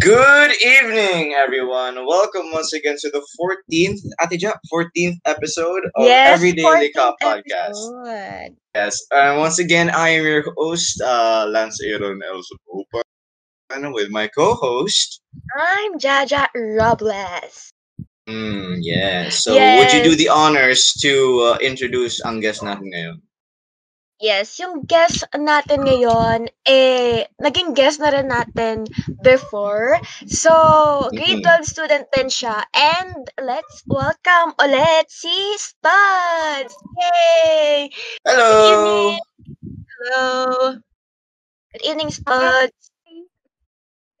Good evening, everyone. Welcome once again to the 14th, Ate Ja, 14th episode of Yes, Everyday 14th Lika podcast. episode. Yes, and once again, I am your host, uh, Lance Aaron Elso and with my co-host. I'm Jaja Robles. Mm, yeah. So, would you do the honors to uh, introduce ang guest natin ngayon? Yes, yung guest natin ngayon, eh, naging guest na rin natin before. So, grade Mhm. 12 student din siya. And let's welcome ulit si Studs! Yay! Good Hello. evening! Hello! Good evening, Studs!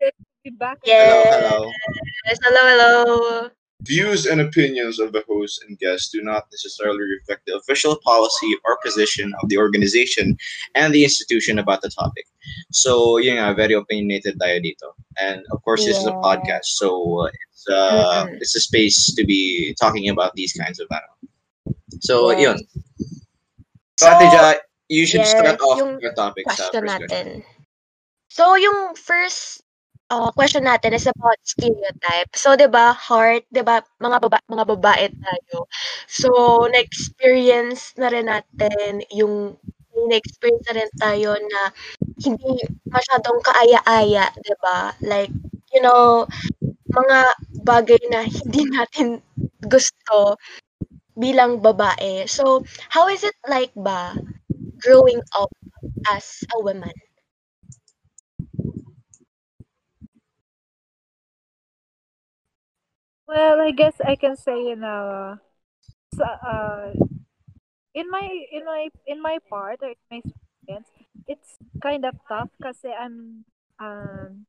Good to be back. Hello. Yes! Hello. Hello, hello! Views and opinions of the host and guests do not necessarily reflect the official policy or position of the organization and the institution about the topic. So, yun nga, very opinionated tayo dito. And of course, this is a podcast, so uh, it's uh, Mm-mm. it's a space to be talking about these kinds of ano. So, Yes. yun. So, So, Ate Ja, you should start off yung your topic question first question. natin. So, yung first uh, question natin is about stereotype. So, 'di ba, heart, 'di ba, mga baba mga babae tayo. So, na-experience na rin natin yung na-experience na rin tayo na hindi masyadong kaaya-aya, 'di ba? Like, you know, mga bagay na hindi natin gusto bilang babae. So, how is it like ba growing up as a woman? Well, I guess I can say na sa uh, in my in my in my part or in my experience, it's kind of tough kasi I'm um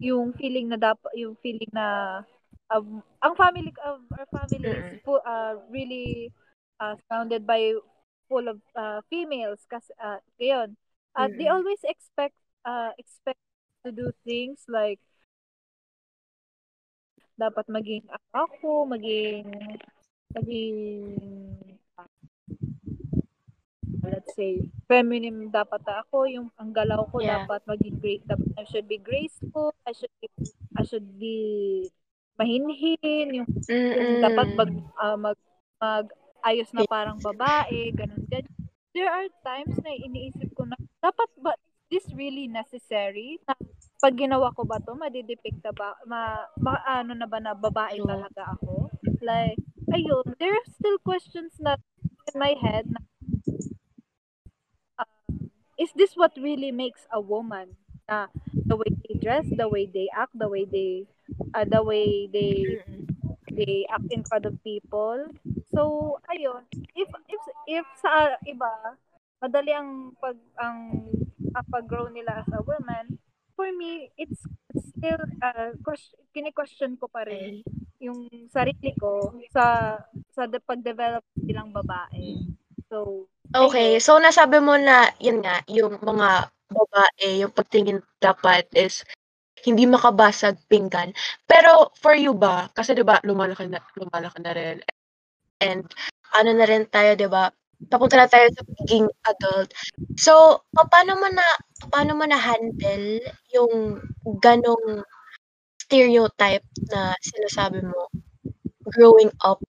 yung feeling na dapat yung feeling na um, ang family of our family is full, uh, really uh, surrounded by full of uh, females kasi uh, ngayon uh, they Mm. always expect uh, expect to do things like dapat maging ako, maging maging uh, let's say feminine dapat ako yung ang galaw ko Yeah. dapat maging great dapat I should be graceful I should be I should be mahinhin yung yung dapat mag ah, mag mag ayos na parang babae ganun ganyan there are times na iniisip ko na dapat ba this really necessary. Pag ginawa ko ba to madidepict na ba ma, ma ano na ba na babae talaga ako? Like ayun there are still questions na in my head na um, is this what really makes a woman na the way they dress the way they act the way they uh, the way they they act in front of people? So ayun if if if sa iba madali ang pag ang, ang pag-grow nila as a woman for me it's still uh, question, kini-question ko pa rin yung sarili ko sa sa de- pag-develop bilang babae so Okay, so nasabi mo na yun nga, yung mga babae, yung pagtingin dapat is hindi makabasag pinggan. Pero for you ba, kasi 'di ba lumalaki na lumalaki na rin and ano na rin tayo 'di ba? Papunta na tayo sa pagiging adult. So, paano mo na paano mo na handle yung ganong stereotype na sinasabi mo growing up?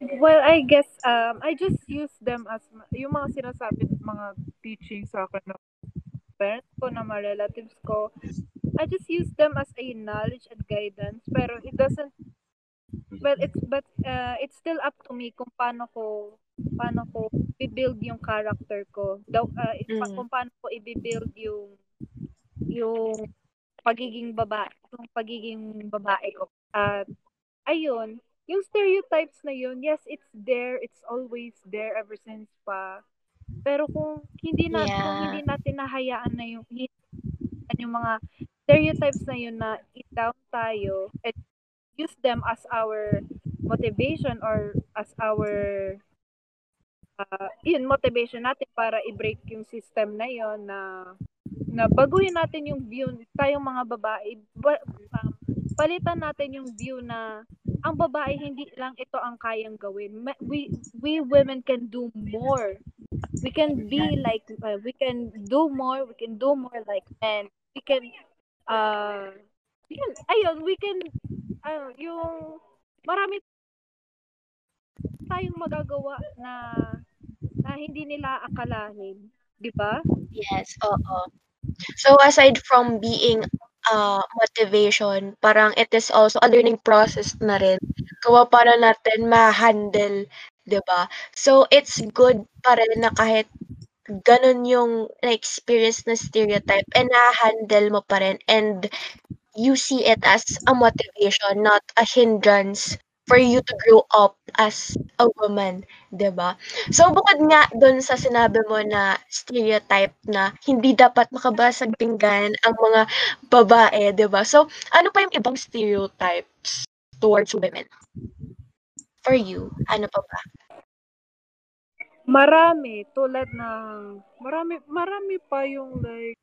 Well, I guess um I just use them as yung mga sinasabi ng mga teaching sa akin ng parents ko na mga relatives ko. I just use them as a knowledge and guidance pero it doesn't well it's but uh, it's still up to me kung paano ko paano ko i-build yung character ko. Daw uh, Mm. kung paano ko i-build yung yung pagiging babae, yung pagiging babae ko. At ayun, yung stereotypes na yun, yes, it's there, it's always there ever since pa. Pero kung hindi na kung Yeah. hindi natin nahayaan na yung yung mga stereotypes na yun na i-down tayo and use them as our motivation or as our uh, yun motivation natin para i-break yung system na yun na na baguhin natin yung view tayong mga babae. Ba, um, palitan natin yung view na ang babae hindi lang ito ang kayang gawin. We we women can do more. We can be like uh, we can do more we can do more like men. We can uh yun, ayun we can uh, yung marami tayong magagawa na na hindi nila akalain di ba Yes, oo. So aside from being uh, motivation, parang it is also a learning process na rin. Kawa para natin ma-handle, 'di ba? So it's good pa rin na kahit ganun yung na-experience na stereotype and na-handle mo pa rin and you see it as a motivation, not a hindrance for you to grow up as a woman, ba? So bukod nga dun sa sinabi mo na stereotype na hindi dapat makabasag pinggan ang mga babae, ba? So ano pa yung ibang stereotypes towards women? For you, ano pa ba? marami tulad ng marami marami pa yung like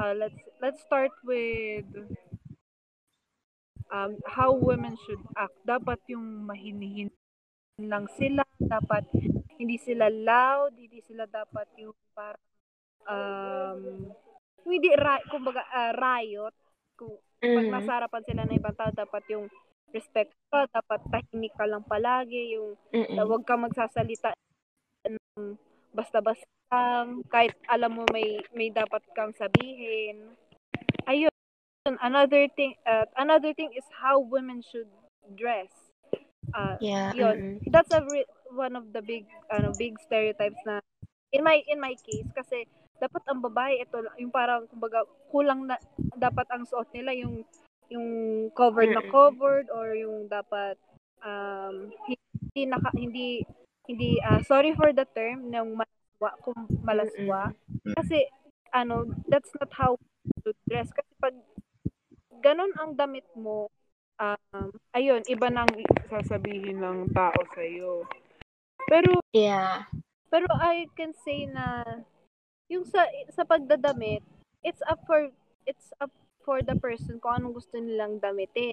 uh, let's let's start with um, how women should act. Dapat yung mahinihin lang sila, dapat hindi sila loud, hindi sila dapat yung parang um, hindi ra- kumbaga uh, riot kung pag Mhm. nasa harapan sila ng ibang tao dapat yung respect ka, dapat tahimik ka lang palagi, yung Mm-mm. huwag ka magsasalita ng basta-basta kahit alam mo may may dapat kang sabihin. Ayun, another thing uh, another thing is how women should dress. Uh, Yeah. yun. mm-mm. That's a re- one of the big ano big stereotypes na in my in my case kasi dapat ang babae ito yung parang kumbaga kulang na dapat ang suot nila yung yung covered na covered or yung dapat um hindi naka hindi hindi ah, sorry for the term ng malaswa kung malaswa. Kasi ano that's not how to dress. Kasi pag ganun ang damit mo um ayun iba nang sasabihin ng tao sa iyo pero Yeah. pero I can say na yung sa sa pagdadamit it's up for it's up for the person kung anong gusto nilang damitin.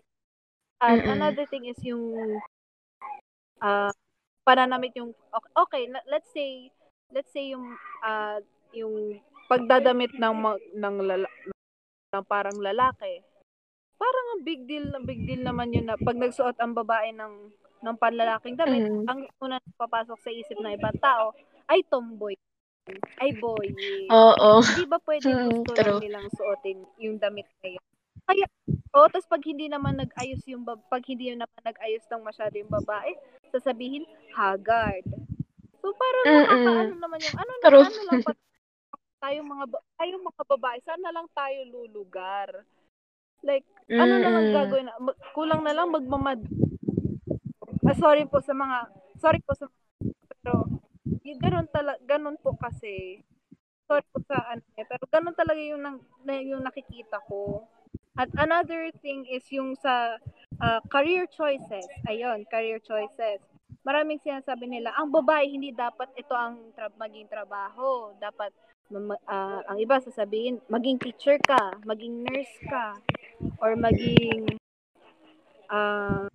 At Mm-mm. another thing is yung ah pananamit yung okay, okay le- let's say let's say yung ah yung pagdadamit ng ng lala, ng parang lalaki parang ang big deal na big deal naman yun na pag nagsuot ang babae ng ng panlalaking damit Mhm. ang una na papasok sa isip ng ibang tao ay tomboy ay boy Oo. Hindi ba pwede Hmm, gusto true. lang nilang suotin yung damit na yun? Kaya, oh, tapos pag hindi naman nag-ayos yung, bab- pag hindi naman nag-ayos ng masyado yung babae, sasabihin, haggard. So, parang Mm-mm. nakakaano naman yung, ano, na, ano lang pa, tayong mga, tayong mga babae, saan na lang tayo lulugar? Like, ano na lang Mm-mm. gagawin? na- mag- Kulang na lang magmamad. Ah, sorry po sa mga, sorry po sa pero, yung ganun tala, ganun po kasi, sorry po sa ano eh, pero ganun talaga yung, nang, na, yung nakikita ko. At another thing is yung sa ah, career choices. Ayun, career choices. Maraming sinasabi nila, ang babae hindi dapat ito ang tra- maging trabaho. Dapat ah, ang iba sasabihin, maging teacher ka, maging nurse ka, or maging ah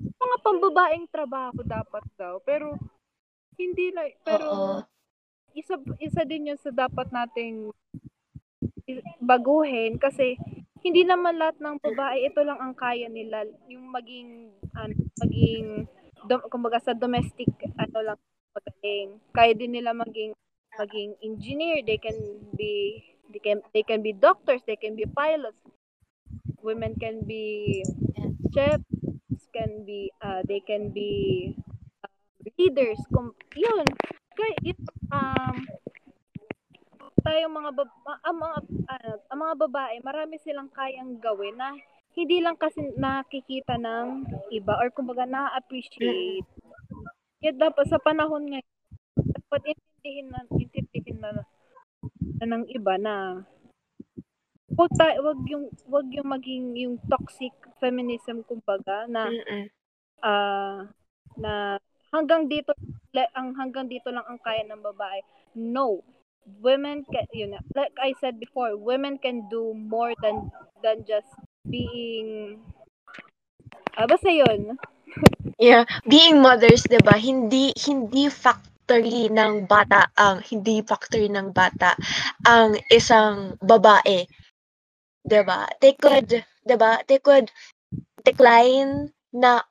mga pambabaeng trabaho dapat daw. Pero hindi na pero Oo. isa isa din yun sa dapat nating baguhin kasi hindi naman lahat ng babae ito lang ang kaya nila yung maging ano, maging dom, kumbaga sa domestic ano lang magaling. Kaya din nila maging maging engineer. They can be they can they can be doctors they can be pilots. Women can be chefs can be uh, they can be uh, leaders. Kung yun. Kaya yun, um tayong mga bab- ang mga ano, ang mga babae marami silang kayang gawin na hindi lang kasi nakikita ng iba or kumbaga na-appreciate. Kaya dapat sa panahon ngayon, dapat intindihin na, intindihin na, na ng iba na wag, ta, wag yung wag yung maging yung toxic feminism kumbaga na ah na hanggang dito ang hanggang dito lang ang kaya ng babae. No. Women can yun na, like I said before, women can do more than than just being ah basta yun. Yeah, being mothers, 'di ba? Hindi hindi factor factory ng bata ang hindi factory ng bata ang isang babae. 'Di ba? They could, 'di ba? They could decline na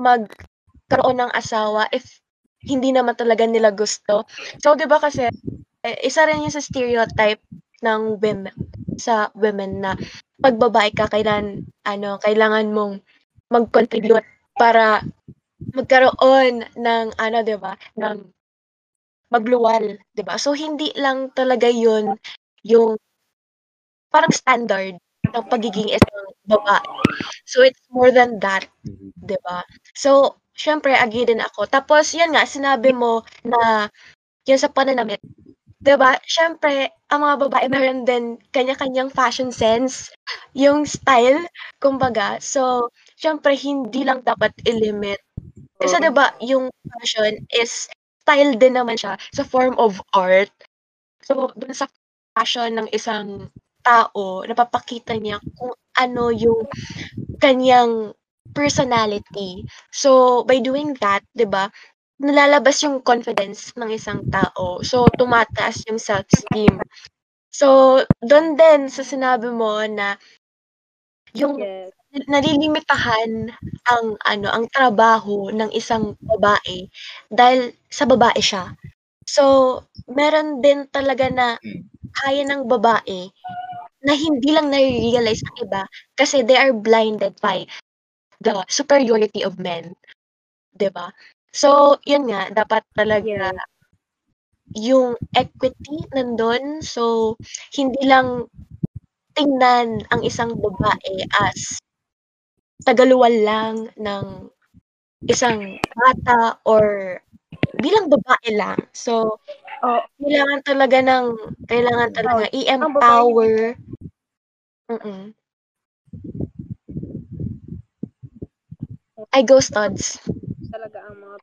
magkaroon ng asawa if hindi naman talaga nila gusto. So 'di ba kasi eh, isa rin yung sa stereotype ng women sa women na pag babae ka kailan ano kailangan mong mag-contribute para magkaroon ng ano 'di ba ng magluwal 'di ba? So hindi lang talaga yun yung parang standard ng pagiging isang babae. So it's more than that 'di ba? So syempre agree din ako. Tapos yan nga sinabi mo na yun sa pananamit 'di ba syempre ang mga babae meron din kanya-kanyang fashion sense yung style kumbaga so syempre hindi lang dapat i-limit kasi 'di ba yung fashion is style din naman siya sa form of art. So dun sa fashion ng isang tao, napapakita niya kung ano yung kanyang personality. So by doing that, 'di ba, nalalabas yung confidence ng isang tao. So tumataas yung self-esteem. So doon din sa sinabi mo na yung Yes. nalilimitahan ang ano, ang trabaho ng isang babae dahil sa babae siya. So, meron din talaga na kaya ng babae na hindi lang nare-realize ng iba kasi they are blinded by the superiority of men. 'Di ba? So, yun nga, dapat talaga Yes. yung equity nandun. So, hindi lang tingnan ang isang babae as tagaluwal lang ng isang bata or bilang babae lang. So, Oh, kailangan talaga ng kailangan talaga Oh, i-empower. Mm. I go studs. talaga ang mga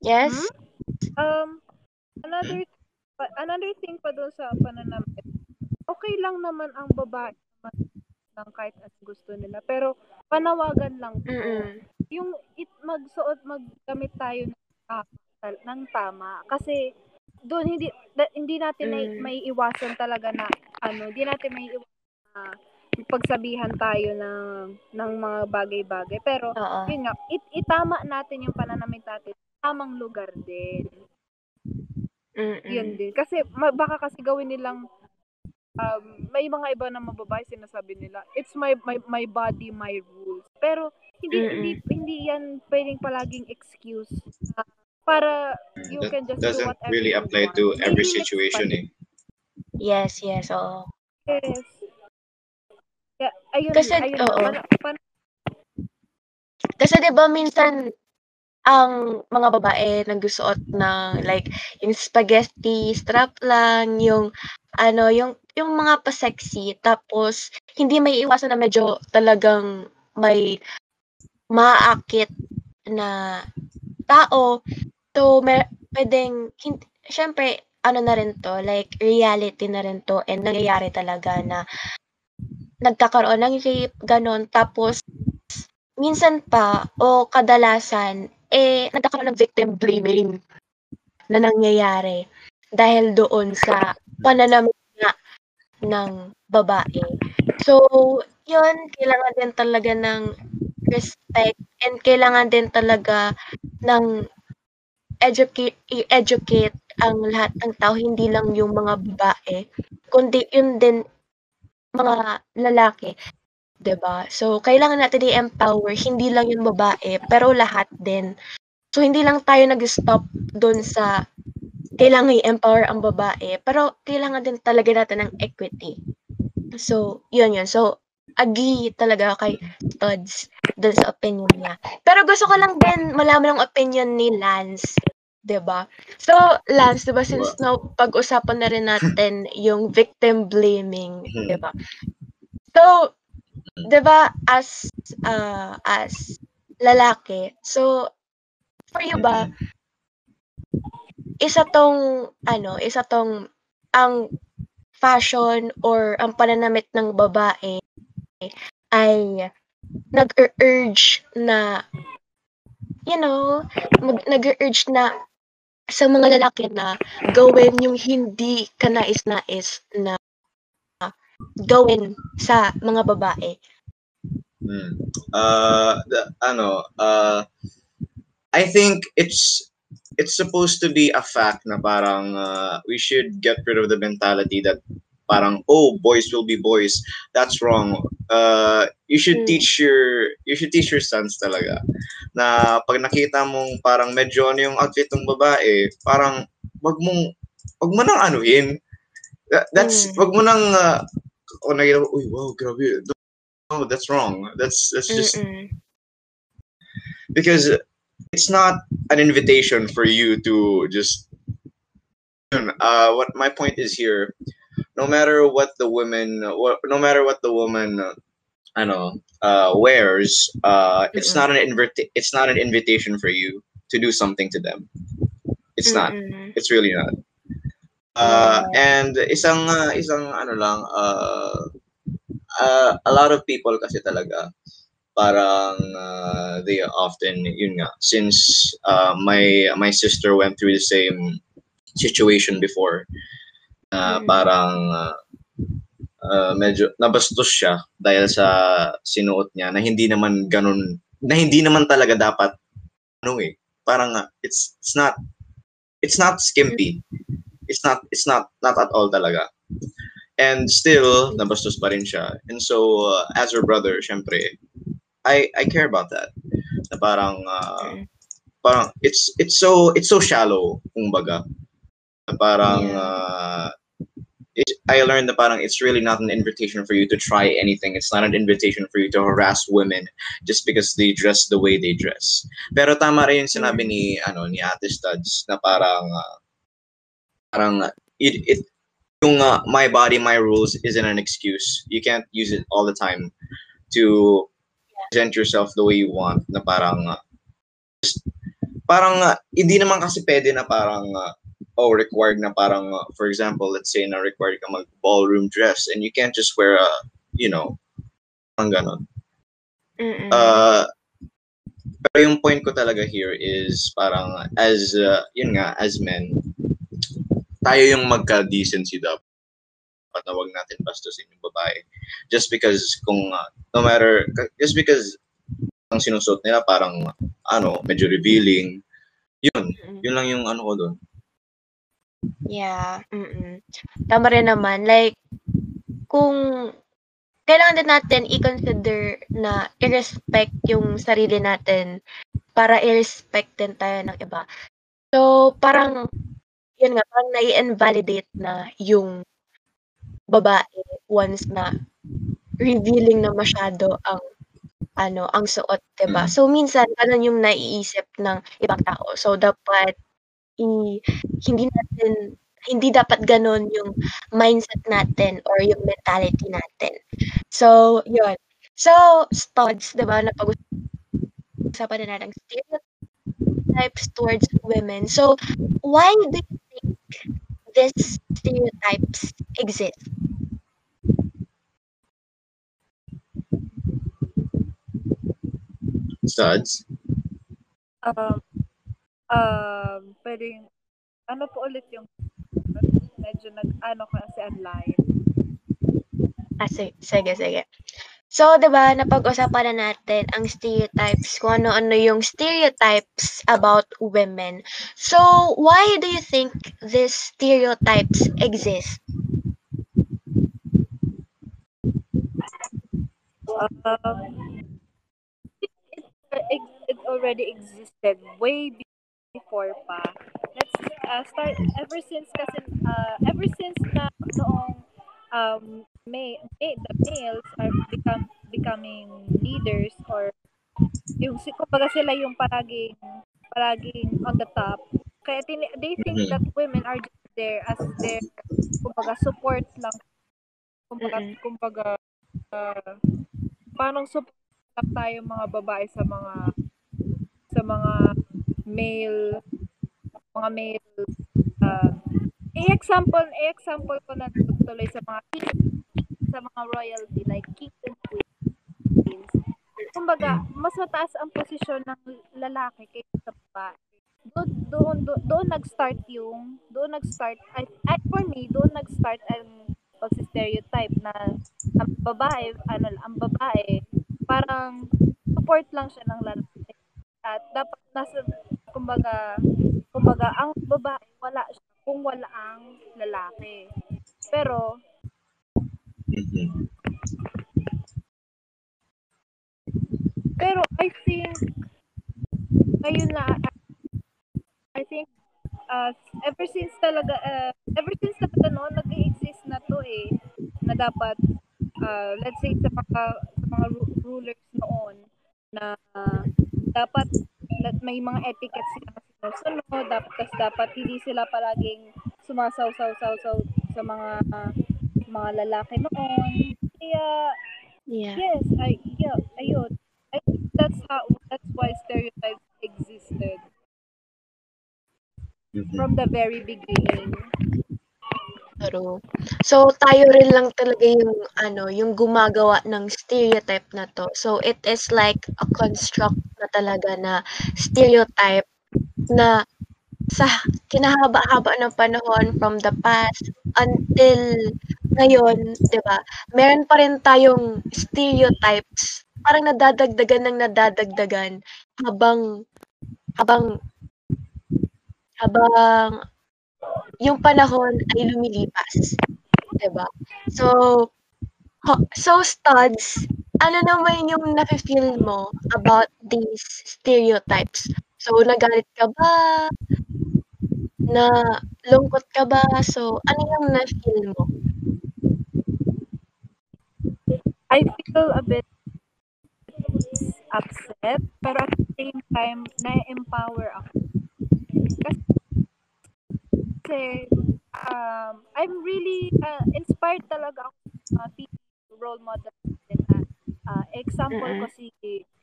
Yes? um another another thing pa doon sa pananamit. Okay lang naman ang babae lang kahit anong gusto nila. Pero panawagan lang po. Mm. Yung it magsuot maggamit tayo ng tama, ng tama kasi doon hindi da- hindi natin may, Mm. may iwasan talaga na ano, hindi natin may iwasan na pagsabihan tayo ng ng mga bagay-bagay. Pero Oo. yun nga, it, itama natin yung pananamit natin tamang lugar din. Mm. Yun din. Kasi ma- baka kasi gawin nilang um, may mga iba na mababae sinasabi nila, it's my my my body, my rules. Pero hindi Mm-mm. hindi hindi yan pwedeng palaging excuse na para you That can just do doesn't whatever really you apply want. to every situation eh. Yes, yes, oo. Yes. Kaya, ayun, Kasi, ayun oo. Pan- pan- Kasi 'di ba minsan ang mga babae nagsusuot ng like yung spaghetti strap lang, yung ano, yung yung mga pa-sexy tapos hindi may iwasan na medyo talagang may maaakit na tao. So may pwedeng hin- syempre ano na rin to, like reality na rin to and nangyayari talaga na nagkakaroon ng rape, ganon. Tapos minsan pa o kadalasan eh nagkakaroon ng victim blaming na nangyayari dahil doon sa pananamit nga ng babae. So, yun, kailangan din talaga ng respect and kailangan din talaga ng educate, i-educate ang lahat ng tao, hindi lang yung mga babae, kundi yun din mga lalaki. 'Di ba? So, kailangan natin i-empower hindi lang yung babae, pero lahat din. So, hindi lang tayo nag-stop doon sa kailangan i-empower ang babae, pero kailangan din talaga natin ng equity. So, yun yun. So, agree talaga kay Tods doon sa opinion niya. Pero gusto ko lang din malaman ang opinion ni Lance. 'di ba? So, Lance, 'di ba since na pag-usapan na rin natin yung victim blaming, 'di ba? So, 'di ba as uh, as lalaki, so for you ba isa tong ano, isa tong ang fashion or ang pananamit ng babae ay nag-urge na you know, mag, nag-urge na sa mga lalaki na gawin yung hindi ka nais-nais na gawin sa mga babae. Hmm. Uh, the, ano, uh, I think it's it's supposed to be a fact na parang uh, we should get rid of the mentality that parang oh boys will be boys that's wrong uh, you should Mm. teach your you should teach your sons talaga na pag nakita mong parang medyo ano yung outfit ng babae parang wag mong wag mo nang anuhin That- that's Mm. wag mo nang uh, oh, mo, uy wow grabe no that's wrong that's that's just Mm-mm. because it's not an invitation for you to just uh what my point is here no matter what the woman what, no matter what the woman I know uh wears uh it's Mm-mm. not an invita- it's not an invitation for you to do something to them it's not Mm-mm. it's really not uh and isang uh, isang ano lang uh, uh a lot of people kasi talaga parang uh, they often yun nga since uh, my my sister went through the same situation before uh, Mm. parang uh, uh, medyo nabastos siya dahil sa sinuot niya na hindi naman ganun na hindi naman talaga dapat ano eh parang uh, it's it's not it's not skimpy it's not it's not not at all talaga. And still nabastos pa rin siya. And so uh, as her brother syempre I I care about that. Na parang uh, Mm. parang it's it's so it's so shallow kumbaga. Na parang Yeah. uh, it, I learned that parang it's really not an invitation for you to try anything. It's not an invitation for you to harass women just because they dress the way they dress. Pero tama rin sinabi ni ano ni Ate Studs na parang uh, parang it, it yung uh, my body my rules isn't an excuse you can't use it all the time to present yourself the way you want na parang uh, just- parang uh, hindi naman kasi pwede na parang uh, oh required na parang uh, for example let's say na required ka mag ballroom dress and you can't just wear a you know parang ganon Mm-mm. uh, pero yung point ko talaga here is parang as uh, yun nga as men tayo yung magka-decency dapat at na wag natin bastusin yung babae just because kung uh, no matter just because ang sinusot nila parang ano medyo revealing yun Mm-mm. yun lang yung ano ko doon Yeah, mm. Tama rin naman. Like, kung kailangan din natin i-consider na i-respect yung sarili natin para i-respect din tayo ng iba. So, parang, yun nga, parang nai-invalidate na yung babae once na revealing na masyado ang ano, ang suot, 'di ba? Mm. So minsan ganun yung naiisip ng ibang tao. So dapat i hindi natin hindi dapat ganun yung mindset natin or yung mentality natin. So, yun. So, studs, 'di ba, napag-usapan na natin stereotypes towards women. So, why do you these stereotypes exist? studs Um, um, pwedeng, ano po ulit yung, medyo nag-ano kasi online. Ah, sige, sige, sige. So, 'di ba, napag-usapan na natin ang stereotypes, kung ano-ano yung stereotypes about women. So, why do you think these stereotypes exist? Um, it, it, it already existed way before pa. Let's uh, start ever since kasi uh, ever since na noong um may, may the males are become becoming leaders or yung kumbaga sila yung palaging palaging on the top. Kaya tini- they think Mhm. that women are just there as their kumbaga support lang. Kumbaga Mm-mm. kumbaga uh, parang support lang tayo mga babae sa mga sa mga male mga male uh, i-example i-example ko na tuloy sa mga sa mga royalty like kings and queens kumbaga, mas mataas ang posisyon ng lalaki kaysa sa babae. Doon, doon, doon, doon nag-start yung, doon nag-start, I, I, for me, doon nag-start ang pag-stereotype na ang babae, ano, ang babae, parang support lang siya ng lalaki. At dapat nasa, kumbaga, kumbaga, ang babae, wala siya kung wala ang lalaki. Pero, Mhm. pero I think, ngayon na, I think, uh, ever since talaga, uh, ever since talaga noon, nag-exist na to eh, na dapat, uh, let's say, sa mga, sa mga ru- rulers noon, na uh, dapat may mga etiquette sila sinusunod, dapat, tas dapat hindi sila palaging sumasaw-saw-saw-saw sa mga uh, mga lalaki noon. Kaya, Yeah. yes, I, yeah, ayun. I think that's how, that's why stereotypes existed Mhm. from the very beginning. True. So, tayo rin lang talaga yung, ano, yung gumagawa ng stereotype na to. So, it is like a construct na talaga na stereotype na sa kinahaba-haba ng panahon from the past until ngayon, 'di ba? Meron pa rin tayong stereotypes. Parang nadadagdagan ng nadadagdagan habang habang habang yung panahon ay lumilipas, 'di ba? So so studs, ano naman yung nafe-feel mo about these stereotypes? So nagalit ka ba? Na lungkot ka ba? So ano yung na-feel mo? I feel a bit upset, pero at the same time, na-empower ako. Kasi, um, I'm really uh, inspired talaga ako sa mga role model na uh, example ko si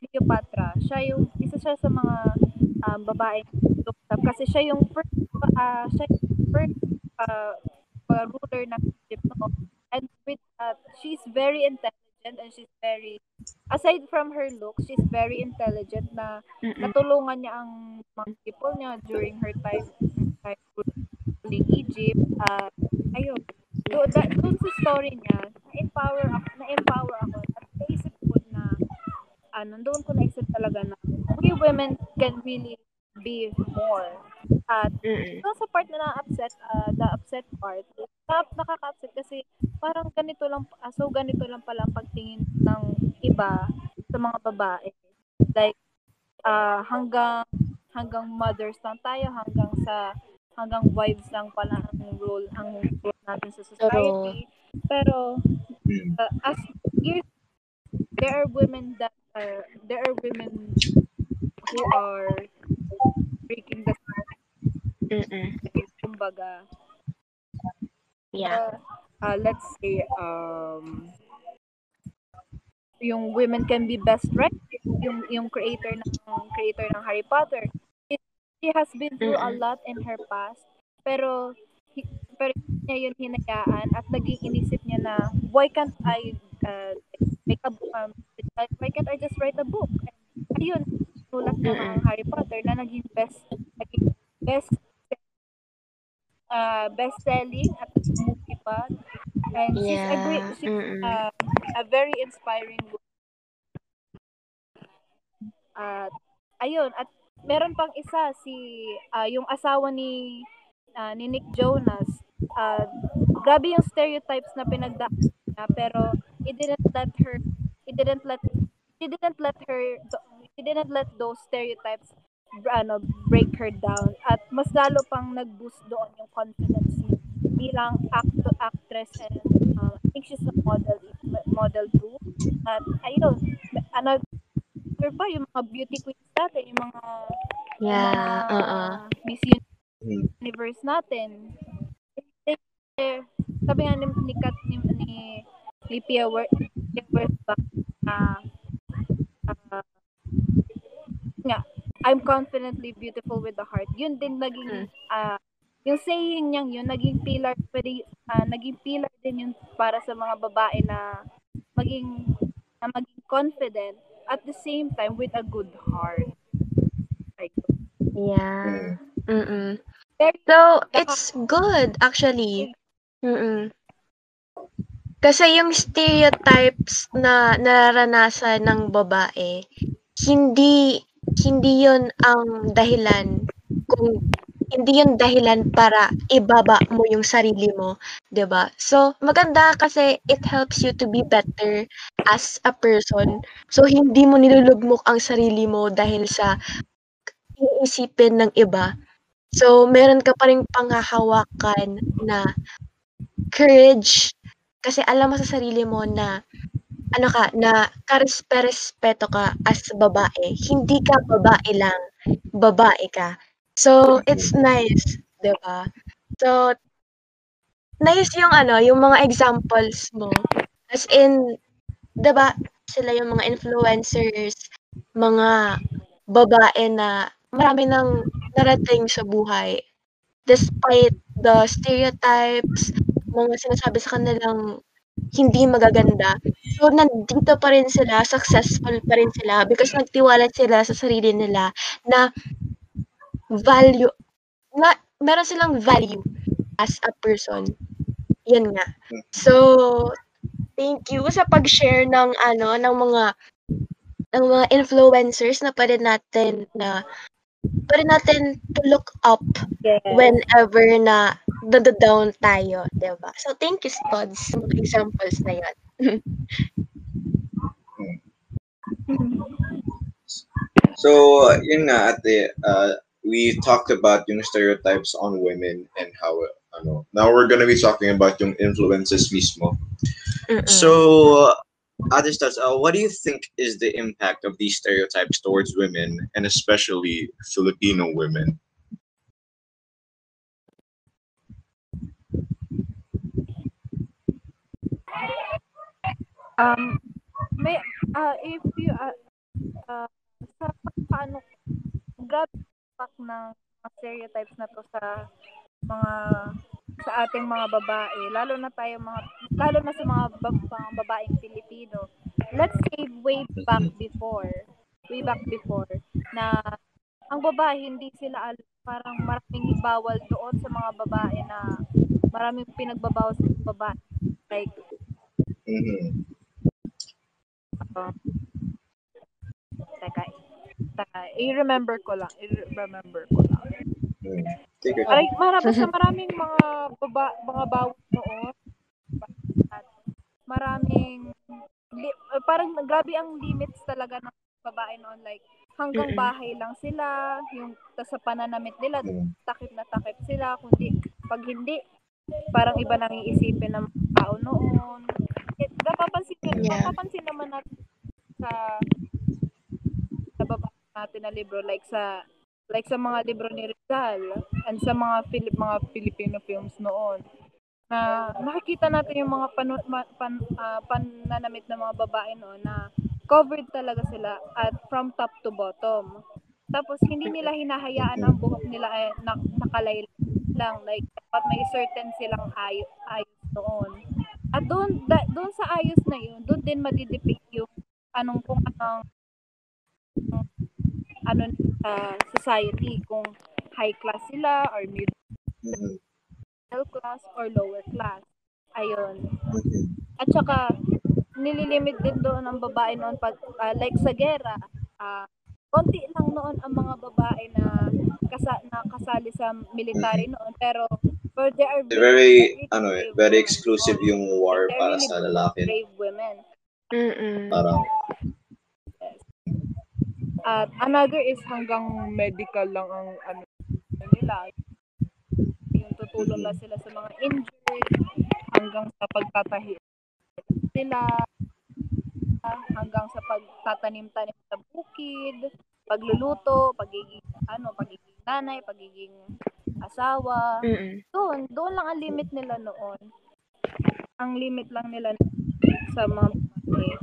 Cleopatra. Siya yung, isa siya sa mga um, babae up kasi siya yung first, uh, siya yung first uh, uh, ruler ng Egypt noon. And with that, she's very intelligent and she's very, aside from her looks, she's very intelligent na Mm. natulungan niya ang mga people niya during her time, time ruling Egypt. Uh, ayun. Do, that, dun sa story niya, na-empower ako, na-empower ako. At naisip ko na, ah, nandun ko naisip talaga na we women can really be more. At Mm. doon sa part na na-upset, ah, the upset part, na- nakaka-upset kasi parang ganito lang, ah, so ganito lang pala ang pagtingin ng iba sa mga babae. Like, ah, hanggang hanggang mothers lang tayo, hanggang sa hanggang wives lang pala ang role ang role natin sa society. Pero Mm. uh, as years there are women that are there are women who are breaking the Mm. kumbaga Yeah. uh, uh, let's say um yung women can be best right yung yung creator ng creator ng Harry Potter it, she has been through a Mm-mm. lot in her past pero hi- pero niya yun hinayaan at naging inisip niya na why can't I uh, make a um, why can't I just write a book and ayun sulat niya ang Harry Potter na naging best naging best uh, best selling at movie pa and she's a great Yeah. she's uh, a very inspiring book. At ayun, at meron pang isa si ah, yung asawa ni ah, ni Nick Jonas. Ah, grabe yung stereotypes na pinagdaan niya pero it didn't let her it didn't let it didn't let her it didn't let those stereotypes ano, break her down at mas lalo pang nag-boost doon yung confidence niya bilang actor actress and uh, I think she's a model model too at ayun ano pa yung mga beauty queens natin yung mga Yeah. mga Uh-uh. Miss Mm. Universe natin eh, sabi nga ni, ni Kat ni, ni, ni Pia na ah, nga I'm confidently beautiful with the heart yun din naging ah, yung saying niyang yun naging pillar pwede, ah, naging pillar din yun para sa mga babae na maging na maging confident at the same time with a good heart. Like, Yeah. Mm-mm. So, it's good actually. Mm-mm. Kasi yung stereotypes na nararanasan ng babae, hindi hindi 'yon ang dahilan kung hindi 'yon dahilan para ibaba mo yung sarili mo, 'di ba? So, maganda kasi it helps you to be better as a person. So, hindi mo nilulugmok ang sarili mo dahil sa iisipin ng iba. So, meron ka pa ring panghahawakan na courage kasi alam mo sa sarili mo na ano ka, na karespe-respeto ka as babae. Hindi ka babae lang, babae ka. So, it's nice, 'di ba? So, nice yung ano, yung mga examples mo. As in, 'di ba, sila yung mga influencers, mga babae na marami ng narating sa buhay. Despite the stereotypes, mga sinasabi sa kanilang hindi magaganda. So, nandito pa rin sila, successful pa rin sila because nagtiwala sila sa sarili nila na value na meron silang value as a person. Yan nga. So, thank you sa pag-share ng ano, ng mga ng mga influencers na pwede natin na pwede natin to look up yes. whenever na down tayo, 'di ba? So thank you Stods sa mga examples na 'yan. So, yun nga, ate, uh, we talked about yung stereotypes on women and how, ano, now we're gonna be talking about yung influences mismo. Mm-mm. So, Ate uh, what do you think is the impact of these stereotypes towards women, and especially Filipino women? Um, may, uh, if you, uh, uh, sa paano, grabe impact ng mga stereotypes na to sa mga sa ating mga babae, lalo na tayo mga, lalo na sa mga, mga babaeng Pilipino. Let's say way back before, way back before, na ang babae, hindi sila, al- parang maraming bawal doon sa mga babae na maraming pinagbabawal sa babae. Like, Mm-hmm. Uh, teka, teka, i-remember ko lang, i-remember ko lang. Take it. Aray, marami sa maraming mga baba, mga bawal noon. At maraming li- uh, parang grabe ang limits talaga ng babae noon like hanggang bahay lang sila, yung sa pananamit nila, Mm. takip na takip sila, kundi pag hindi parang iba nang iisipin ng tao noon. Eh, napapansin, Yeah. napapansin naman natin sa sa baba natin na libro like sa like sa mga libro ni Rizal and sa mga Filip mga Filipino films noon na nakikita natin yung mga panu, ma- pan, ah, pananamit ng mga babae noon na covered talaga sila at from top to bottom. Tapos hindi nila hinahayaan ang buhok nila ay na, nakalay lang like dapat may certain silang ayos, ayos noon. At doon da, doon sa ayos na yun, doon din madidepict yung anong kung anong ano sa society kung high class sila or middle Mm-hmm. class or lower class. Ayun. Mm-hmm. At saka nililimit din doon ang babae noon pag ah, like sa gera. ah konti lang noon ang mga babae na kasa, na kasali sa military noon pero but they are Very, very ano eh, very women exclusive yung war They're para really sa lalaki. brave women. Mm-mm. Parang, At another is hanggang medical lang ang ano nila. Yung tutulong lang sila sa mga injured hanggang sa pagtatahi sila hanggang sa pagtatanim-tanim sa bukid, pagluluto, pagiging ano, pagiging nanay, pagiging asawa. Mm-mm. Doon, doon lang ang limit nila noon. Ang limit lang nila sa mga babae.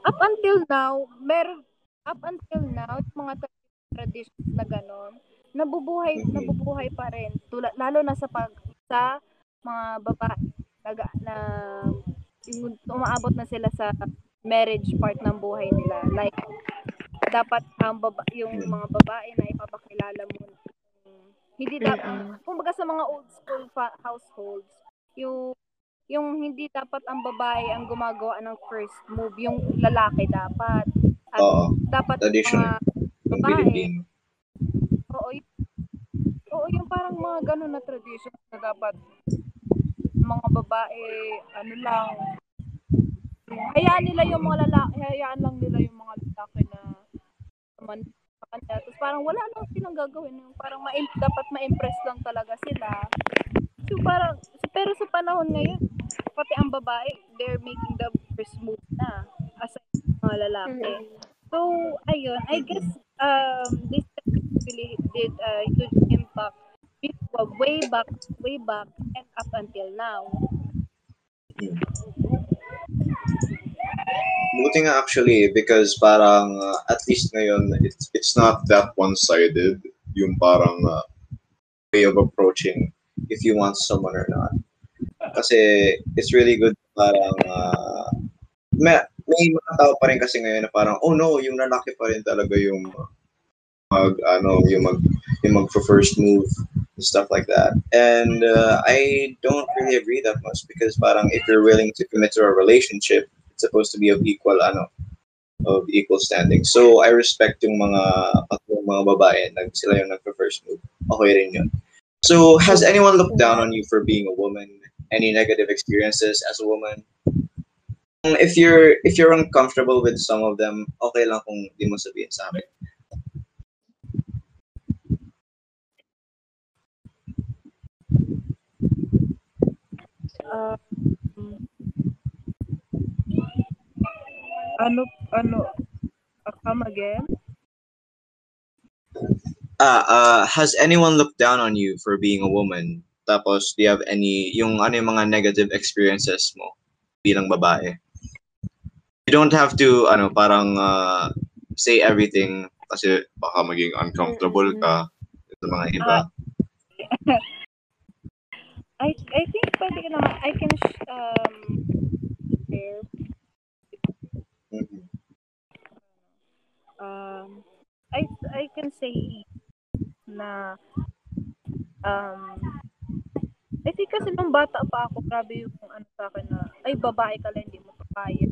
Up until now, mer up until now, mga tra- traditions na ganon, nabubuhay, nabubuhay pa rin. Tula, lalo na sa pag, sa mga babae na, na umaabot na sila sa marriage part ng buhay nila. Like, dapat ang baba, yung mga babae na ipapakilala mo hindi dapat Mm-mm. kumbaga sa mga old school fa- households yung yung hindi dapat ang babae ang gumagawa ng first move yung lalaki dapat at Oo. dapat Tradition. mga babae oo y- oo yung parang mga ganun na tradition na dapat mga babae ano lang hayaan nila yung mga lalaki hayaan lang nila yung mga lalaki na naman kanya. Tapos parang wala lang silang gagawin. Yung parang ma dapat ma-impress lang talaga sila. So parang, pero sa panahon ngayon, pati ang babae, they're making the first move na as a mga lalaki. So, ayun, I guess um, this really did a huge impact before, way back, way back, and up until now. Buti nga actually because parang uh, at least ngayon it's it's not that one-sided yung parang uh, way of approaching if you want someone or not. Kasi it's really good parang uh, may, may mga tao pa rin kasi ngayon na parang oh no, yung lalaki pa rin talaga yung mag ano yung mag yung mag first move and stuff like that. And uh, I don't really agree that much because parang if you're willing to commit to a relationship supposed to be of equal ano of equal standing. So I respect yung mga yung mga babae nag sila yung nagpa-first move. Okay rin yun. So has anyone looked down on you for being a woman? Any negative experiences as a woman? Um, If you're if you're uncomfortable with some of them, okay lang kung di mo sabihin sa akin. Um, ano, ano, uh, come again? Ah, uh, has anyone looked down on you for being a woman? Tapos, do you have any, yung ano yung mga negative experiences mo bilang babae? You don't have to, ano, parang uh, say everything kasi baka maging uncomfortable ka sa mga iba. I I think pwede ka naman, I can um, share, Mhm. Um, I I can say na um I think kasi nung bata pa ako, grabe yung ano sa akin na, ay, babae ka lang, hindi mo pa kaya.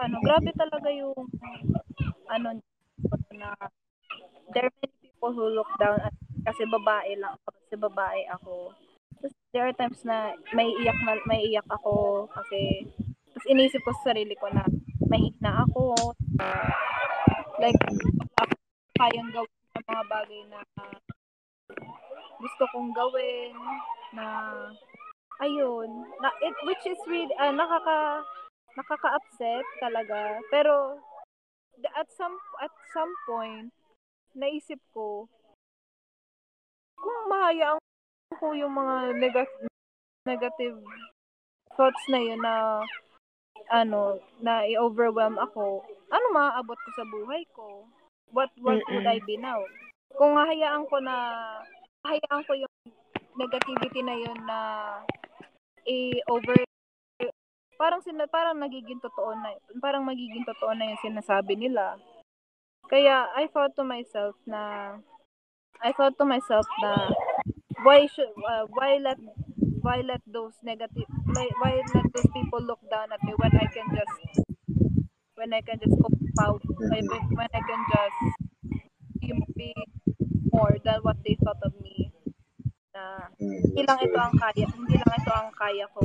Ano, grabe talaga yung, ano, na, there are many people who look down at kasi babae lang ako, kasi babae ako. Tapos, there are times na may iyak na, may iyak ako kasi, tapos inisip ko sa sarili ko na, mahina ako, uh, like, wala ako kayang gawin ng mga bagay na gusto kong gawin na ayun na it which is really ah, nakaka nakaka-upset talaga. Pero at some at some point naisip ko kung mahayaan ko yung mga negative negative thoughts na yun na ano na i-overwhelm ako. Ano maaabot ko sa buhay ko? What what would I be now? Kung hahayaan ko na hahayaan ko yung negativity na yun na i-over parang sina, parang nagiging totoo na parang magiging totoo na yung sinasabi nila. Kaya I thought to myself na I thought to myself na why should uh, why let why let those negative why, why let those people look down at me when I can just when I can just cope out when when I can just be, more than what they thought of me. Na Mm, hindi lang ito ang kaya hindi lang ito ang kaya ko.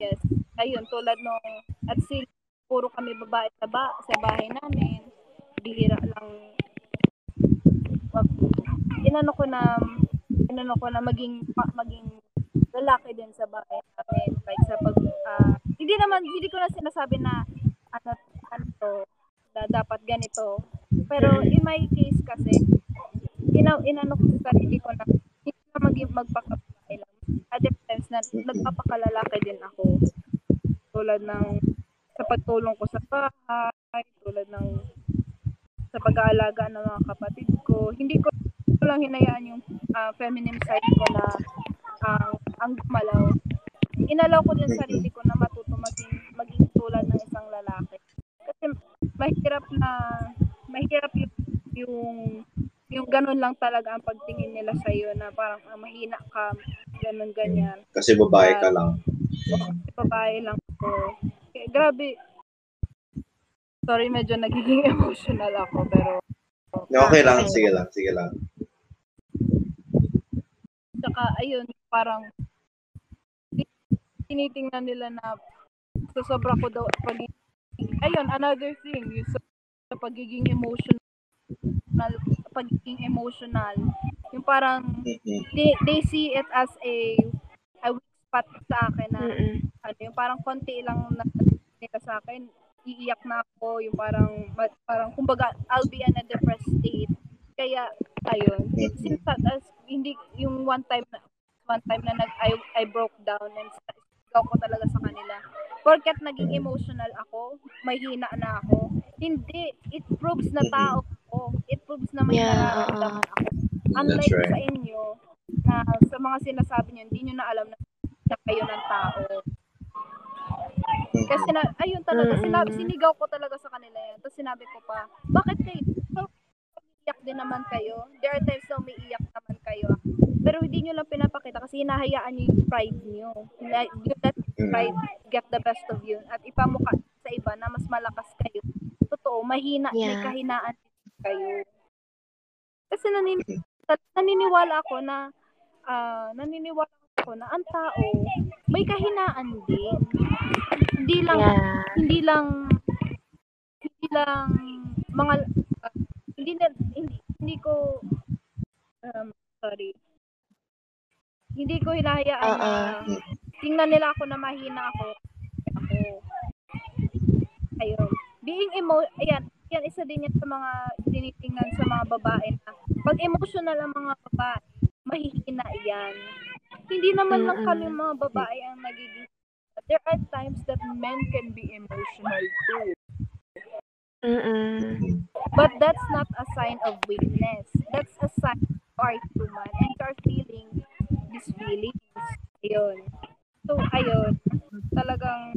Yes. Ayun tulad nung at si puro kami babae sa, ba, sa bahay namin. Bihira lang. Wag, inano ko na inano ko na maging maging lalaki din sa bahay namin like sa pag ah, hindi naman hindi ko na sinasabi na ano ano to na dapat ganito. Pero in my case kasi ina inano ko sa sarili ko na hindi na maging magpakababae lang. Other times na nagpapakalalaki din ako. Tulad ng sa pagtulong ko sa bahay tulad ng sa pag-aalaga ng mga kapatid ko. Hindi ko lang hinayaan yung ah, feminine side ko na ang, ang gumalaw, inalaw ko din sarili ko na matuto maging, maging tulad ng isang lalaki. Kasi mahirap na, mahirap yung, yung, yung ganun lang talaga ang pagtingin nila sa iyo na parang ah, mahina ka, ganun ganyan. Kasi babae ka lang. Kasi babae lang ko. Kaya, eh, grabe. Sorry, medyo nagiging emotional ako pero okay lang. Sige lang. Sige lang. Tsaka, ayun, parang tinitingnan nila na sa sobra ko daw pagiging, ayun, another thing, yung sa, sa pagiging emotional, pagiging emotional, yung parang, they, they see it as a, a weak spot sa akin na, Mm-mm. ano, yung parang konti lang na nila sa akin, iiyak na ako, yung parang, parang, kumbaga, I'll be in a depressed state. Kaya, ayun, since that, as, hindi, yung one time na, one time na nag, I, I broke down and sigaw ko talaga sa kanila. Porket naging emotional ako, mahina na ako. Hindi, it proves na tao ako. It proves na may Yeah, nararamdaman ako. That's Unlike right. sa inyo, na sa mga sinasabi niyo, hindi niyo na alam na, na kayo ng tao. Kasi na, ayun talaga, sinabi, sinigaw ko talaga sa kanila yan. Tapos sinabi ko pa, bakit kayo? So, umiiyak din naman kayo. There are times na umiiyak naman kayo. Pero hindi nyo lang pinapakita kasi hinahayaan nyo yung pride nyo. Like, you let Mm. pride get the best of you. At ipamukha sa iba na mas malakas kayo. Totoo, mahina, may Yeah. kahinaan kayo. Kasi nanin, naniniwala ako na, ah, naniniwala ako na ang tao, may kahinaan din. Hindi lang Yeah. hindi lang hindi lang mga uh, hindi, ko um, sorry. Hindi ko hinahayaan na Oo. tingnan nila ako na mahina ako. Ako. Ayun. Being emo ayan yan isa din yan sa mga tinitingnan sa mga babae na pag emotional ang mga babae mahihina yan. Hindi naman lang kami mga babae ang nagiging there are times that men can be emotional too Mm-mm. But that's not a sign of weakness. That's a sign you are human and you are feeling these feelings. Ayun. So, ayun. Talagang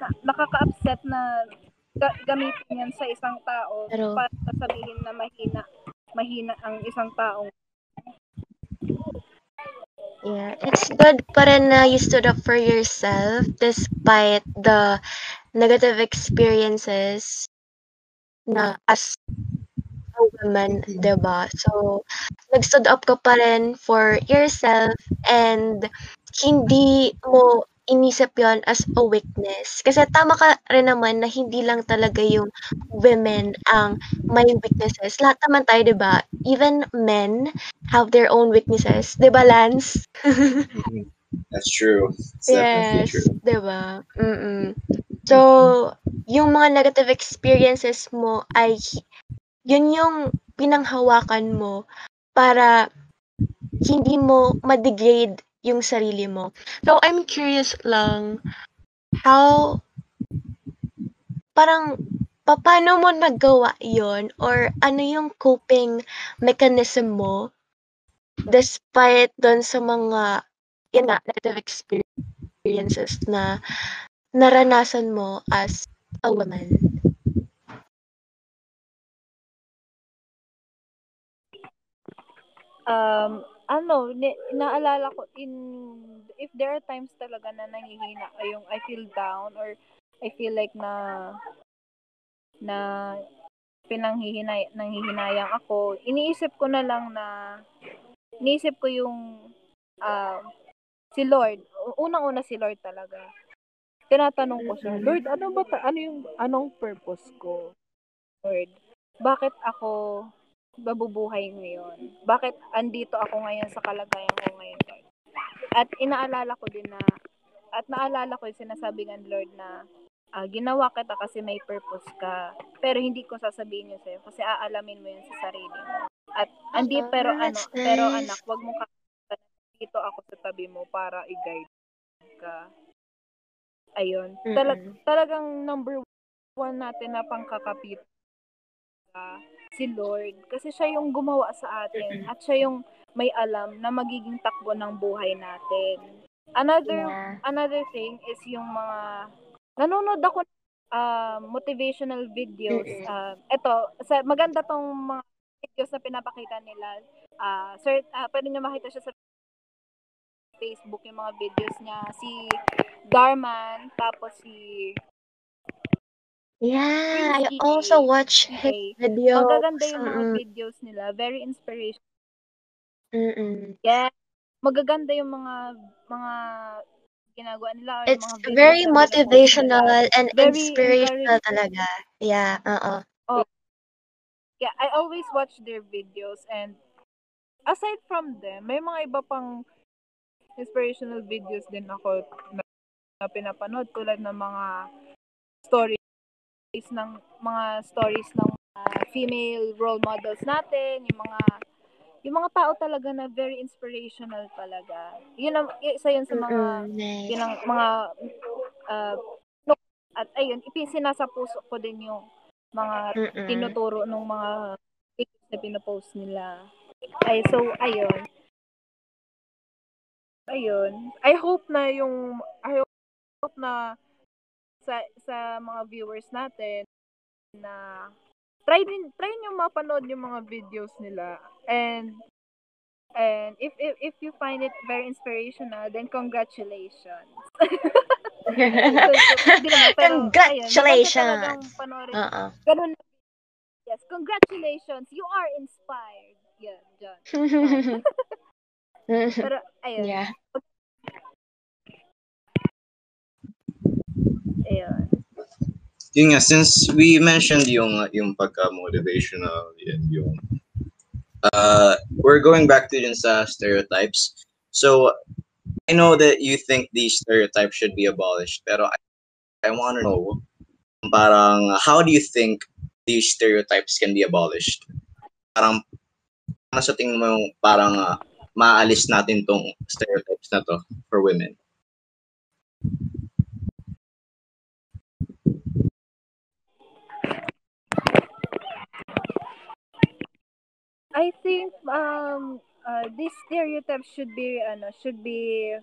na- nakaka-upset na ga- gamitin yan sa isang tao Pero- para sabihin na mahina mahina ang isang taong Yeah, it's good pa rin na you stood up for yourself despite the negative experiences na as a woman, Mhm. 'di ba? So, nag-stood up ka pa rin for yourself and hindi mo inisip yon as a weakness. Kasi tama ka rin naman na hindi lang talaga yung women ang may weaknesses. Lahat naman tayo, 'di ba? Even men have their own weaknesses. 'Di ba, Lance? That's true. It's Yes, true. 'di ba? Mm. So, yung mga negative experiences mo ay yun yung pinanghawakan mo para hindi mo ma-degrade yung sarili mo. So, I'm curious lang how parang paano mo nagawa yon or ano yung coping mechanism mo despite doon sa mga yun na, negative experiences na naranasan mo as a woman. um ano, ni, naalala ko in if there are times talaga na nangihina yung I feel down or I feel like na na pinanghihinay nanghihinayang ako, iniisip ko na lang na iniisip ko yung ah, si Lord. Unang-una si Lord talaga. Tinatanong ko siya. Lord, ano ba ta- ano yung anong purpose ko? Lord, bakit ako babubuhay ngayon? Bakit andito ako ngayon sa kalagayan ko ngayon? Lord? At inaalala ko din na, at naalala ko yung sinasabi ng Lord na, ah, ginawa kita kasi may purpose ka. Pero hindi ko sasabihin yun sa'yo kasi aalamin mo yun sa sarili mo. At hindi, Ah, pero ano, that's pero nice. anak, wag mo na dito ako sa tabi mo para i-guide ka. Ayun. Mm-mm. talagang number one natin na pangkakapit ka, si Lord. Kasi siya yung gumawa sa atin. At siya yung may alam na magiging takbo ng buhay natin. Another Yeah. another thing is yung mga nanonood ako uh, motivational videos. Uh, ito, sa, maganda tong mga videos na pinapakita nila, ah sir, ah, pwede nyo makita siya sa Facebook yung mga videos niya. Si Darman, tapos si Yeah, I also watch his videos. Magaganda yung mga Mm-mm. videos nila. Very inspirational. Mm-mm. Yeah. Magaganda yung mga mga ginagawa nila It's mga very motivational nila. and Very inspirational talaga. Yeah, oo. Yeah, I always watch their videos and aside from them, may mga iba pang inspirational videos din ako na, na pinapanood tulad ng mga stories ng mga stories ng mga female role models natin, yung mga yung mga tao talaga na very inspirational talaga. Yun ang isa yun sa mga nice. yun ang mga uh, at ayun, ipinasa puso ko din yung mga Mm-mm. tinuturo ng mga videos na pinopost nila. Ay, so, ayun. Ayun. I hope na yung, I hope na sa, sa mga viewers natin na try din, try nyo mapanood yung mga videos nila. And, and if, if, if you find it very inspirational, then congratulations. Congratulations! Oo. Ganun. Yes, congratulations. You are inspired. Yan, dyan. Pero, ayun. yeah. Ayun. Yun nga, since we mentioned yung yung pagka-motivational, yun, yung uh, we're going back to dun sa stereotypes. So, I know that you think these stereotypes should be abolished, pero I, I want to know, parang, how do you think these stereotypes can be abolished? Parang, ano sa tingin mo yung parang uh, maalis natin tong stereotypes na to for women? I think um uh, these stereotypes should be ano should be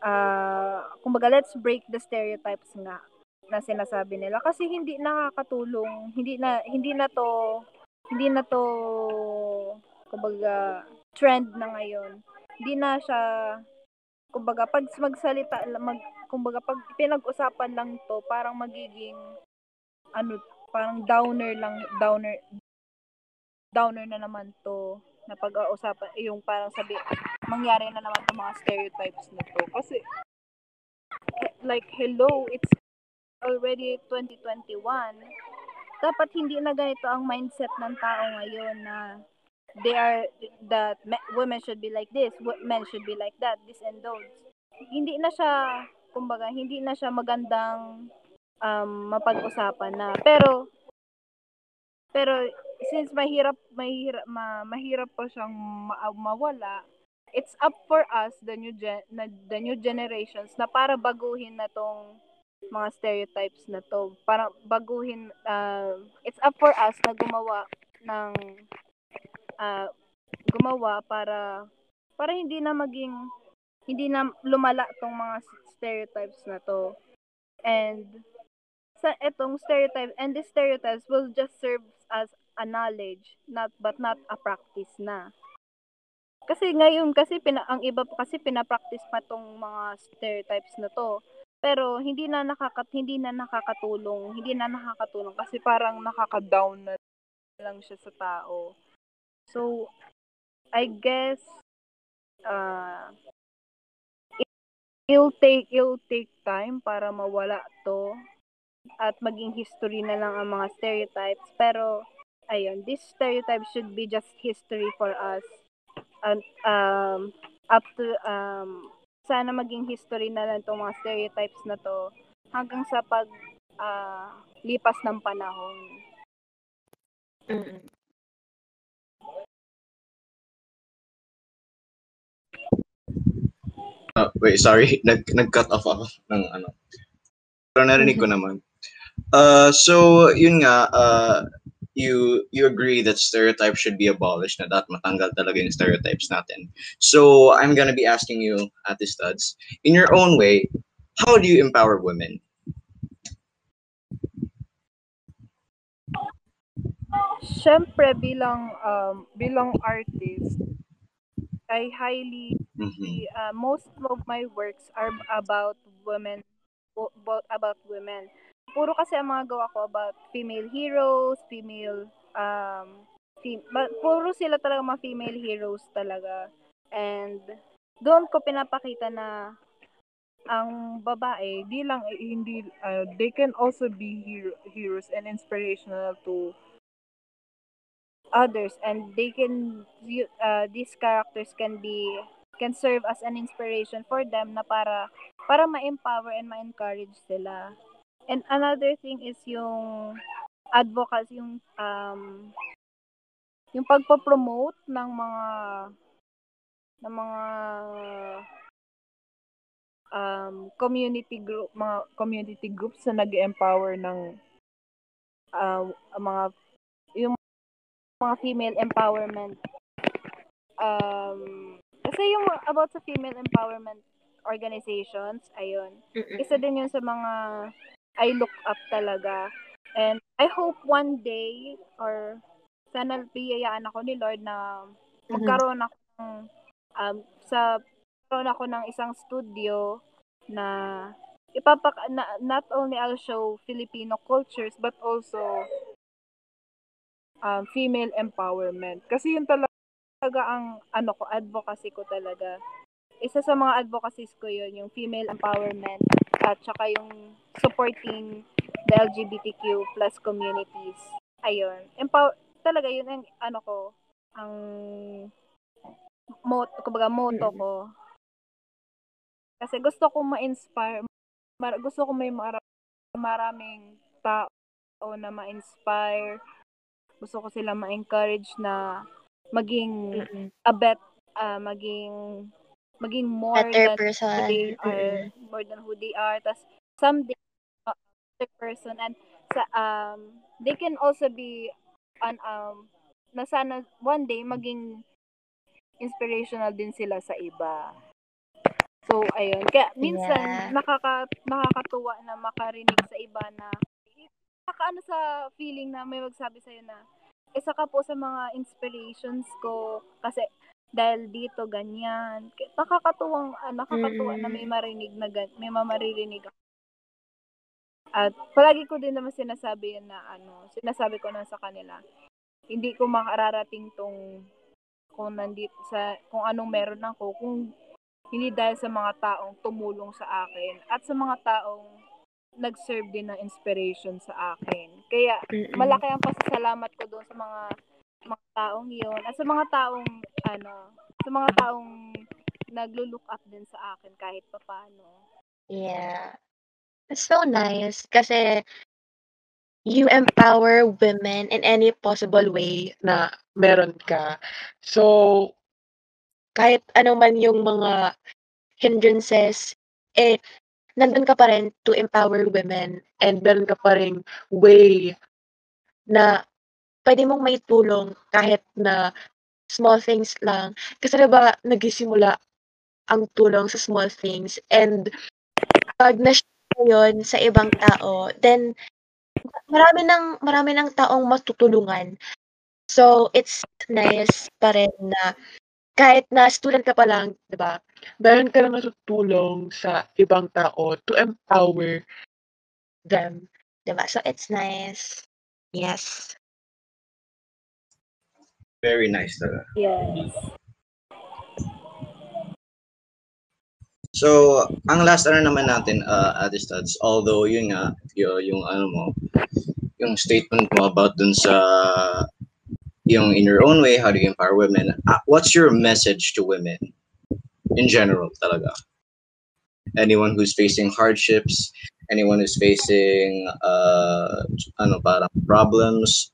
uh kumbaga let's break the stereotypes nga na sinasabi nila kasi hindi nakakatulong hindi na hindi na to hindi na to kumbaga trend na ngayon. Hindi na siya kumbaga pag magsalita mag kumbaga pag pinag-usapan lang to parang magiging ano parang downer lang downer downer na naman to na pag-uusapan yung parang sabi mangyari na naman itong mga stereotypes na to. Kasi eh, like hello it's already 2021 dapat hindi na ganito ang mindset ng tao ngayon na they are that me- women should be like this men should be like that this and those. Hindi na siya kumbaga hindi na siya magandang um, mapag-usapan na. Pero pero since mahirap mahirap ma, mahirap pa siyang ma- mawala it's up for us the new gen, na, the new generations na para baguhin na tong mga stereotypes na to. Para baguhin uh, it's up for us na gumawa ng uh, gumawa para para hindi na maging hindi na lumala tong mga stereotypes na to. And sa etong stereotype and these stereotypes will just serve as a knowledge not but not a practice na. Kasi ngayon kasi pina, ang iba kasi pinapractice pa tong mga stereotypes na to. Pero hindi na nakakat hindi na nakakatulong hindi na nakakatulong kasi parang nakaka-down na lang siya sa tao so I guess uh, it'll take it'll take time para mawala to at maging history na lang ang mga stereotypes. Pero, ayun, this stereotype should be just history for us. And, um, up to, um, sana maging history na lang itong mga stereotypes na to hanggang sa pag uh, lipas ng panahon. Mm-mm. Uh, wait, sorry. Nag, nag-cut off ako ng ano. Pero narinig ko naman. Uh, so, yun nga, uh, you you agree that stereotypes should be abolished na dapat matanggal talaga yung stereotypes natin. So, I'm gonna be asking you, Ate Studs, in your own way, how do you empower women? Syempre bilang um, bilang artist, I highly Mhm. uh, most of my works are about women about about women. Puro kasi ang mga gawa ko about female heroes, female um fem- puro sila talaga mga female heroes talaga. And doon ko pinapakita na ang babae, di lang hindi uh, they can also be hero- heroes and inspirational to others and they can uh, these characters can be can serve as an inspiration for them na para para ma-empower and ma-encourage sila. And another thing is yung advocacy yung um yung pagpo-promote ng mga ng mga um, community group mga community groups na nag-empower ng uh, mga yung mga female empowerment. Um kasi yung about sa female empowerment organizations ayun. Isa din yun sa mga I look up talaga. And I hope one day or sana biyayaan ako ni Lord na magkaroon ako ng um, sa magkaroon ako ng isang studio na ipapak na, not only I'll show Filipino cultures but also um, female empowerment. Kasi yun talaga ang ano ko advocacy ko talaga. Isa sa mga advocacies ko yun, yung female empowerment at saka yung supporting the LGBTQ plus communities. Ayun. Empower, talaga yun ang ano ko, ang mot, kumbaga motto ko. Kasi gusto ko ma-inspire, mar- gusto ko may mara- maraming tao na ma-inspire. Gusto ko sila ma-encourage na maging Mm-mm. a bet, ah, maging maging more Better than person. who they are, Mm-mm. more than who they are. Tas someday, uh, better person and sa um they can also be an um na sana one day maging inspirational din sila sa iba. So, ayun. Kaya minsan, Yeah. nakaka, nakakatuwa na makarinig sa iba na nakakaano sa feeling na may magsabi sa'yo na isa ka po sa mga inspirations ko kasi dahil dito ganyan. Nakakatuwang ah, nakakatuwa na may marinig na gan- may mamaririnig ako. At palagi ko din naman sinasabi na ano, sinasabi ko na sa kanila. Hindi ko makararating tong kung nandito sa kung anong meron ako kung hindi dahil sa mga taong tumulong sa akin at sa mga taong nag-serve din ng inspiration sa akin. Kaya malaki ang pasasalamat ko doon sa mga mga taong iyon at sa mga taong ano, sa mga taong naglo-look up din sa akin kahit papaano. Yeah. It's so nice kasi you empower women in any possible way na meron ka. So, kahit ano man yung mga hindrances, eh, nandun ka pa rin to empower women and meron ka pa rin way na pwede mong maitulong kahit na small things lang. Kasi diba, nagisimula ang tulong sa small things and pag na yun sa ibang tao, then marami ng marami ng taong matutulungan. So, it's nice pa rin na kahit na student ka pa lang, 'di ba? Meron ka lang natutulong sa ibang tao to empower them, 'di ba? So, it's nice. Yes. Very nice talaga. Yes. So, ang last ano naman natin, uh, Ate Studs, although yun nga, yung, yung ano mo, yung statement mo about dun sa yung in your own way, how do you empower women, uh, what's your message to women in general talaga? Anyone who's facing hardships, anyone who's facing uh, ano parang problems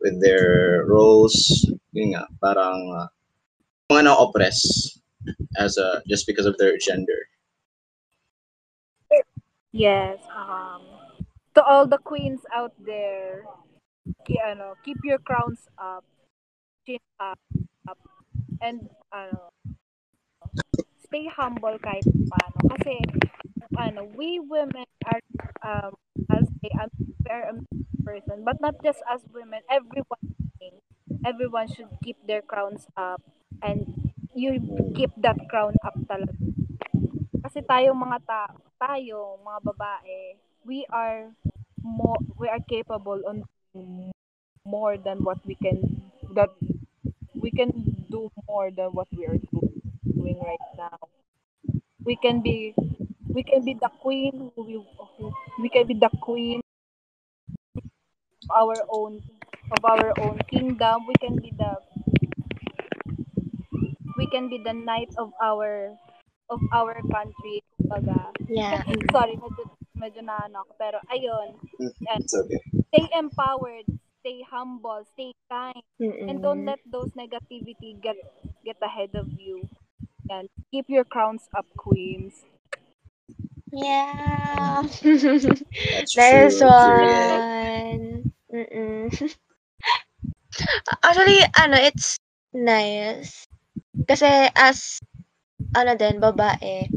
with their roles, yun nga, parang uh, mga na-oppress as a just because of their gender. Yes. Um, to all the queens out there, ki- ano, keep your crowns up, chin up, up, and ano, stay humble kahit paano. Kasi, ano, we women are, um, I'll say, are a person. But not just as women, everyone everyone should keep their crowns up and you keep that crown up talaga. Kasi tayong mga ta tayo, mga babae, we are more we are capable on more than what we can that we can do more than what we are doing right now. We can be we can be the queen we, we can be the queen of our own of our own kingdom. We can be the we can be the knight of our of our country. Kumbaga. Yeah. Sorry, medyo, na ano ako. Pero ayun, It's okay. stay empowered, stay humble, stay kind, and don't Mm-mm. let those negativity get get ahead of you. And keep your crowns up, queens. Yeah. True. one. Mm-mm. Actually, ano, it's nice. Kasi as, ano din, babae,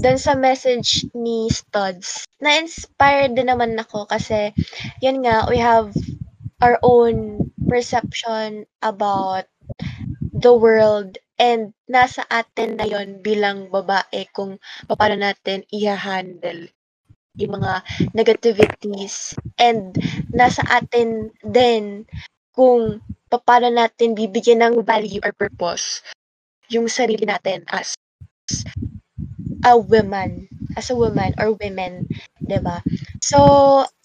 dun sa message ni Studs, na-inspired din naman ako kasi, yun nga, we have our own perception about the world and nasa atin na yon bilang babae kung paano natin i-handle yung mga negativities. And nasa atin din kung paano natin bibigyan ng value or purpose yung sarili natin as a woman, as a woman or women, 'di ba? So,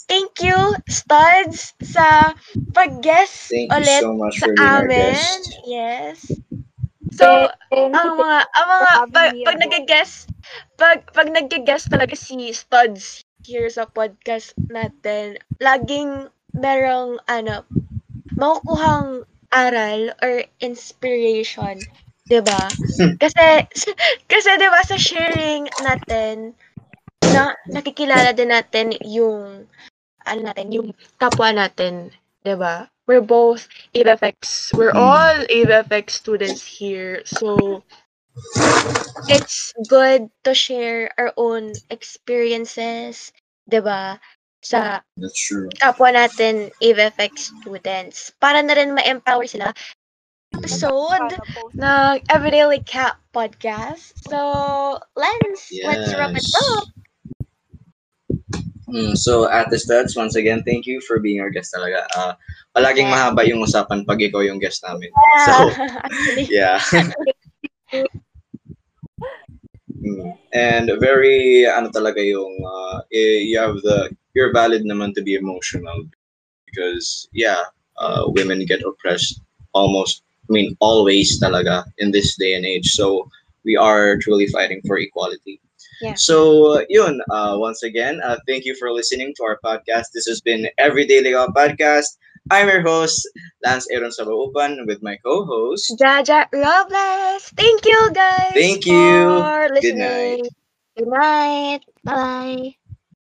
thank you studs sa pag-guest Thank ulit so much sa for being our amin. guest. Yes. So, ang mga ang mga pag, pag again. nag-guest pag pag nag-guest talaga si Studs here sa podcast natin, laging merong ano makukuhang aral or inspiration, 'di ba? Kasi kasi 'di ba sa sharing natin na nakikilala din natin yung ano natin, yung kapwa natin, 'di ba? We're both ABFX. We're Mm. all ABFX students here. So it's good to share our own experiences, 'di ba? Sa That's true. kapwa natin ABFX students para na rin ma-empower sila episode Sana post ng Everyday Like Cat podcast. So, Lens, let's wrap it up. Mm, so, at the studs, once again, thank you for being our guest talaga. Uh, palaging Yeah. mahaba yung usapan pag ikaw yung guest namin. Yeah, So, actually. yeah. Mm. And very, ano talaga yung, uh, you have the, you're valid naman to be emotional because, yeah, uh, women get oppressed almost, I mean, always talaga in this day and age. So, we are truly fighting for equality. Yeah. So, yun, uh, once again, uh, thank you for listening to our podcast. This has been Everyday Legal Podcast. I'm your host, Lance Aaron Sabaupan, with my co-host, Jaja Robles. Thank you, guys. Thank you. For Good night. listening. Good night. Bye.